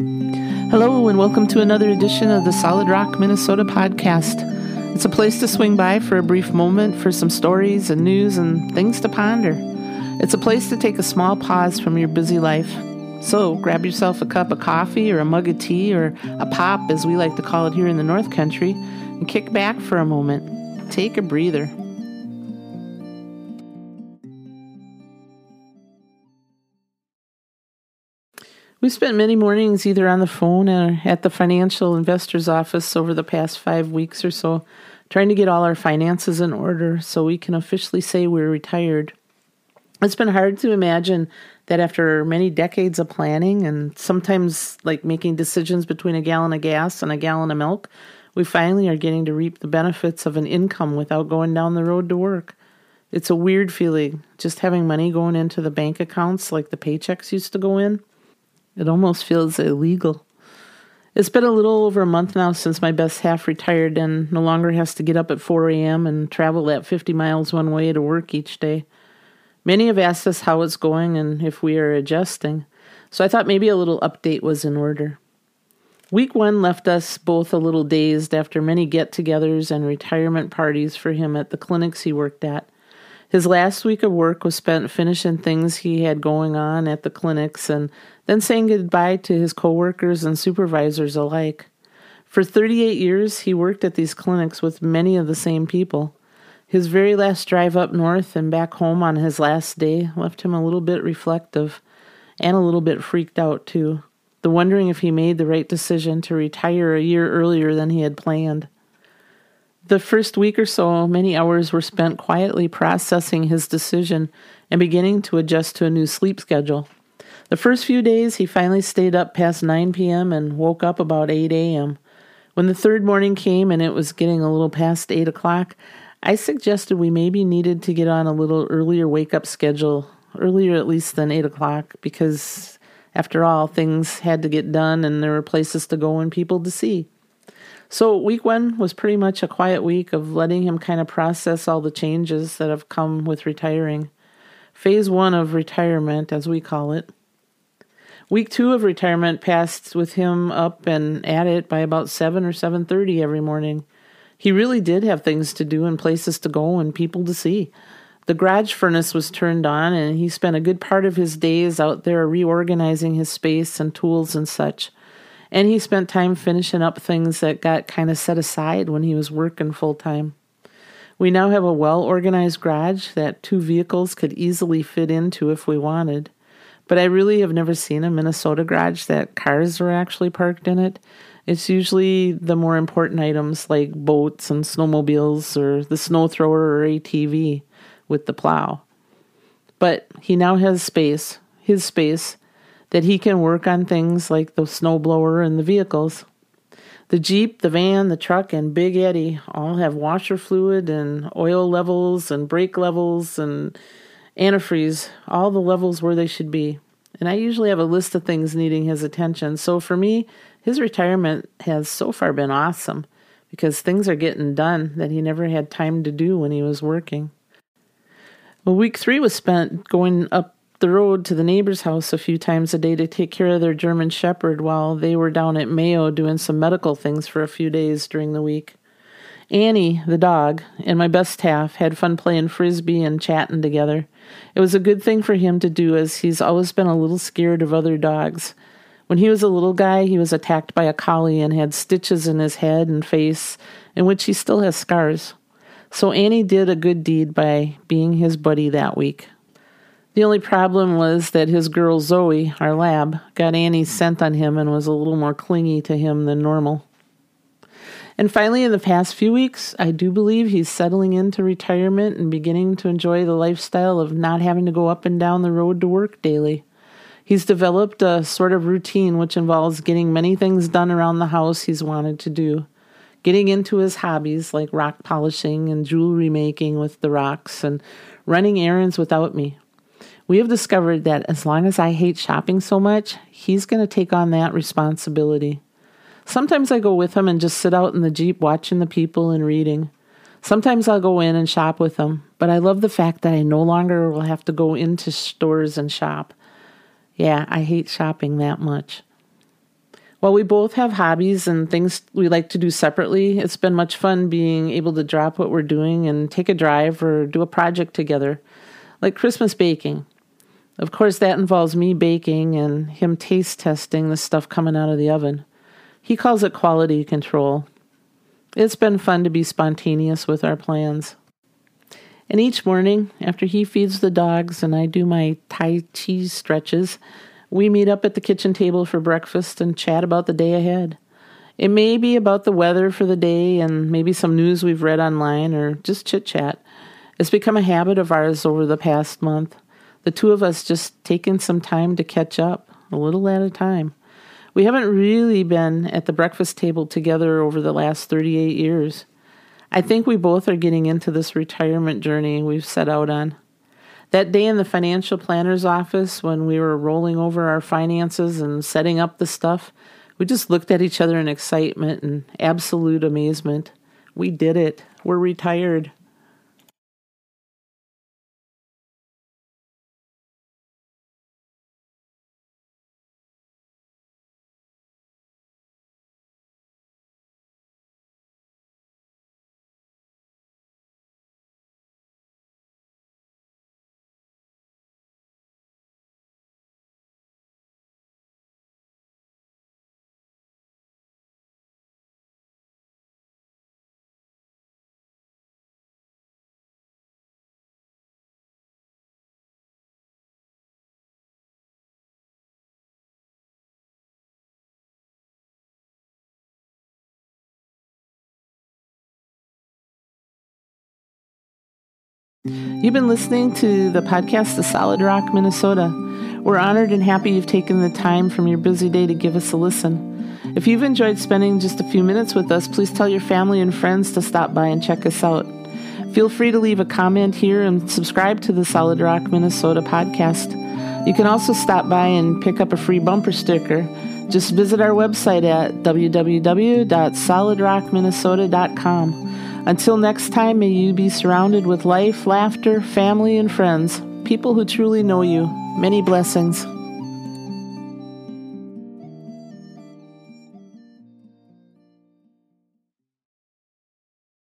Hello, and welcome to another edition of the Solid Rock Minnesota podcast. It's a place to swing by for a brief moment for some stories and news and things to ponder. It's a place to take a small pause from your busy life. So grab yourself a cup of coffee or a mug of tea or a pop, as we like to call it here in the North Country, and kick back for a moment. Take a breather. We spent many mornings either on the phone or at the financial investor's office over the past five weeks or so, trying to get all our finances in order so we can officially say we're retired. It's been hard to imagine that after many decades of planning and sometimes like making decisions between a gallon of gas and a gallon of milk, we finally are getting to reap the benefits of an income without going down the road to work. It's a weird feeling just having money going into the bank accounts like the paychecks used to go in. It almost feels illegal. It's been a little over a month now since my best half retired and no longer has to get up at 4 a.m. and travel that 50 miles one way to work each day. Many have asked us how it's going and if we are adjusting, so I thought maybe a little update was in order. Week one left us both a little dazed after many get togethers and retirement parties for him at the clinics he worked at. His last week of work was spent finishing things he had going on at the clinics and then saying goodbye to his coworkers and supervisors alike. For 38 years, he worked at these clinics with many of the same people. His very last drive up north and back home on his last day left him a little bit reflective and a little bit freaked out, too. The wondering if he made the right decision to retire a year earlier than he had planned. The first week or so, many hours were spent quietly processing his decision and beginning to adjust to a new sleep schedule. The first few days, he finally stayed up past 9 p.m. and woke up about 8 a.m. When the third morning came and it was getting a little past 8 o'clock, I suggested we maybe needed to get on a little earlier wake up schedule, earlier at least than 8 o'clock, because after all, things had to get done and there were places to go and people to see. So, week one was pretty much a quiet week of letting him kind of process all the changes that have come with retiring. Phase one of retirement, as we call it. Week two of retirement passed with him up and at it by about seven or seven thirty every morning. He really did have things to do and places to go and people to see. The garage furnace was turned on, and he spent a good part of his days out there reorganizing his space and tools and such. And he spent time finishing up things that got kind of set aside when he was working full time. We now have a well organized garage that two vehicles could easily fit into if we wanted. But I really have never seen a Minnesota garage that cars are actually parked in it. It's usually the more important items like boats and snowmobiles or the snow thrower or ATV with the plow. But he now has space, his space, that he can work on things like the snowblower and the vehicles. The Jeep, the van, the truck, and Big Eddie all have washer fluid and oil levels and brake levels and antifreeze, all the levels where they should be. And I usually have a list of things needing his attention. So for me, his retirement has so far been awesome because things are getting done that he never had time to do when he was working. Well, week three was spent going up the road to the neighbor's house a few times a day to take care of their German Shepherd while they were down at Mayo doing some medical things for a few days during the week. Annie, the dog, and my best half had fun playing frisbee and chatting together. It was a good thing for him to do as he's always been a little scared of other dogs. When he was a little guy, he was attacked by a collie and had stitches in his head and face, in which he still has scars. So Annie did a good deed by being his buddy that week. The only problem was that his girl Zoe, our lab, got Annie's scent on him and was a little more clingy to him than normal. And finally, in the past few weeks, I do believe he's settling into retirement and beginning to enjoy the lifestyle of not having to go up and down the road to work daily. He's developed a sort of routine which involves getting many things done around the house he's wanted to do, getting into his hobbies like rock polishing and jewelry making with the rocks, and running errands without me. We have discovered that as long as I hate shopping so much, he's going to take on that responsibility. Sometimes I go with him and just sit out in the Jeep watching the people and reading. Sometimes I'll go in and shop with him, but I love the fact that I no longer will have to go into stores and shop. Yeah, I hate shopping that much. While we both have hobbies and things we like to do separately, it's been much fun being able to drop what we're doing and take a drive or do a project together, like Christmas baking. Of course, that involves me baking and him taste testing the stuff coming out of the oven. He calls it quality control. It's been fun to be spontaneous with our plans. And each morning, after he feeds the dogs and I do my Tai Chi stretches, we meet up at the kitchen table for breakfast and chat about the day ahead. It may be about the weather for the day and maybe some news we've read online or just chit chat. It's become a habit of ours over the past month. The two of us just taking some time to catch up, a little at a time. We haven't really been at the breakfast table together over the last 38 years. I think we both are getting into this retirement journey we've set out on. That day in the financial planner's office when we were rolling over our finances and setting up the stuff, we just looked at each other in excitement and absolute amazement. We did it. We're retired. You've been listening to the podcast, The Solid Rock, Minnesota. We're honored and happy you've taken the time from your busy day to give us a listen. If you've enjoyed spending just a few minutes with us, please tell your family and friends to stop by and check us out. Feel free to leave a comment here and subscribe to the Solid Rock, Minnesota podcast. You can also stop by and pick up a free bumper sticker. Just visit our website at www.solidrockminnesota.com. Until next time, may you be surrounded with life, laughter, family, and friends, people who truly know you. Many blessings.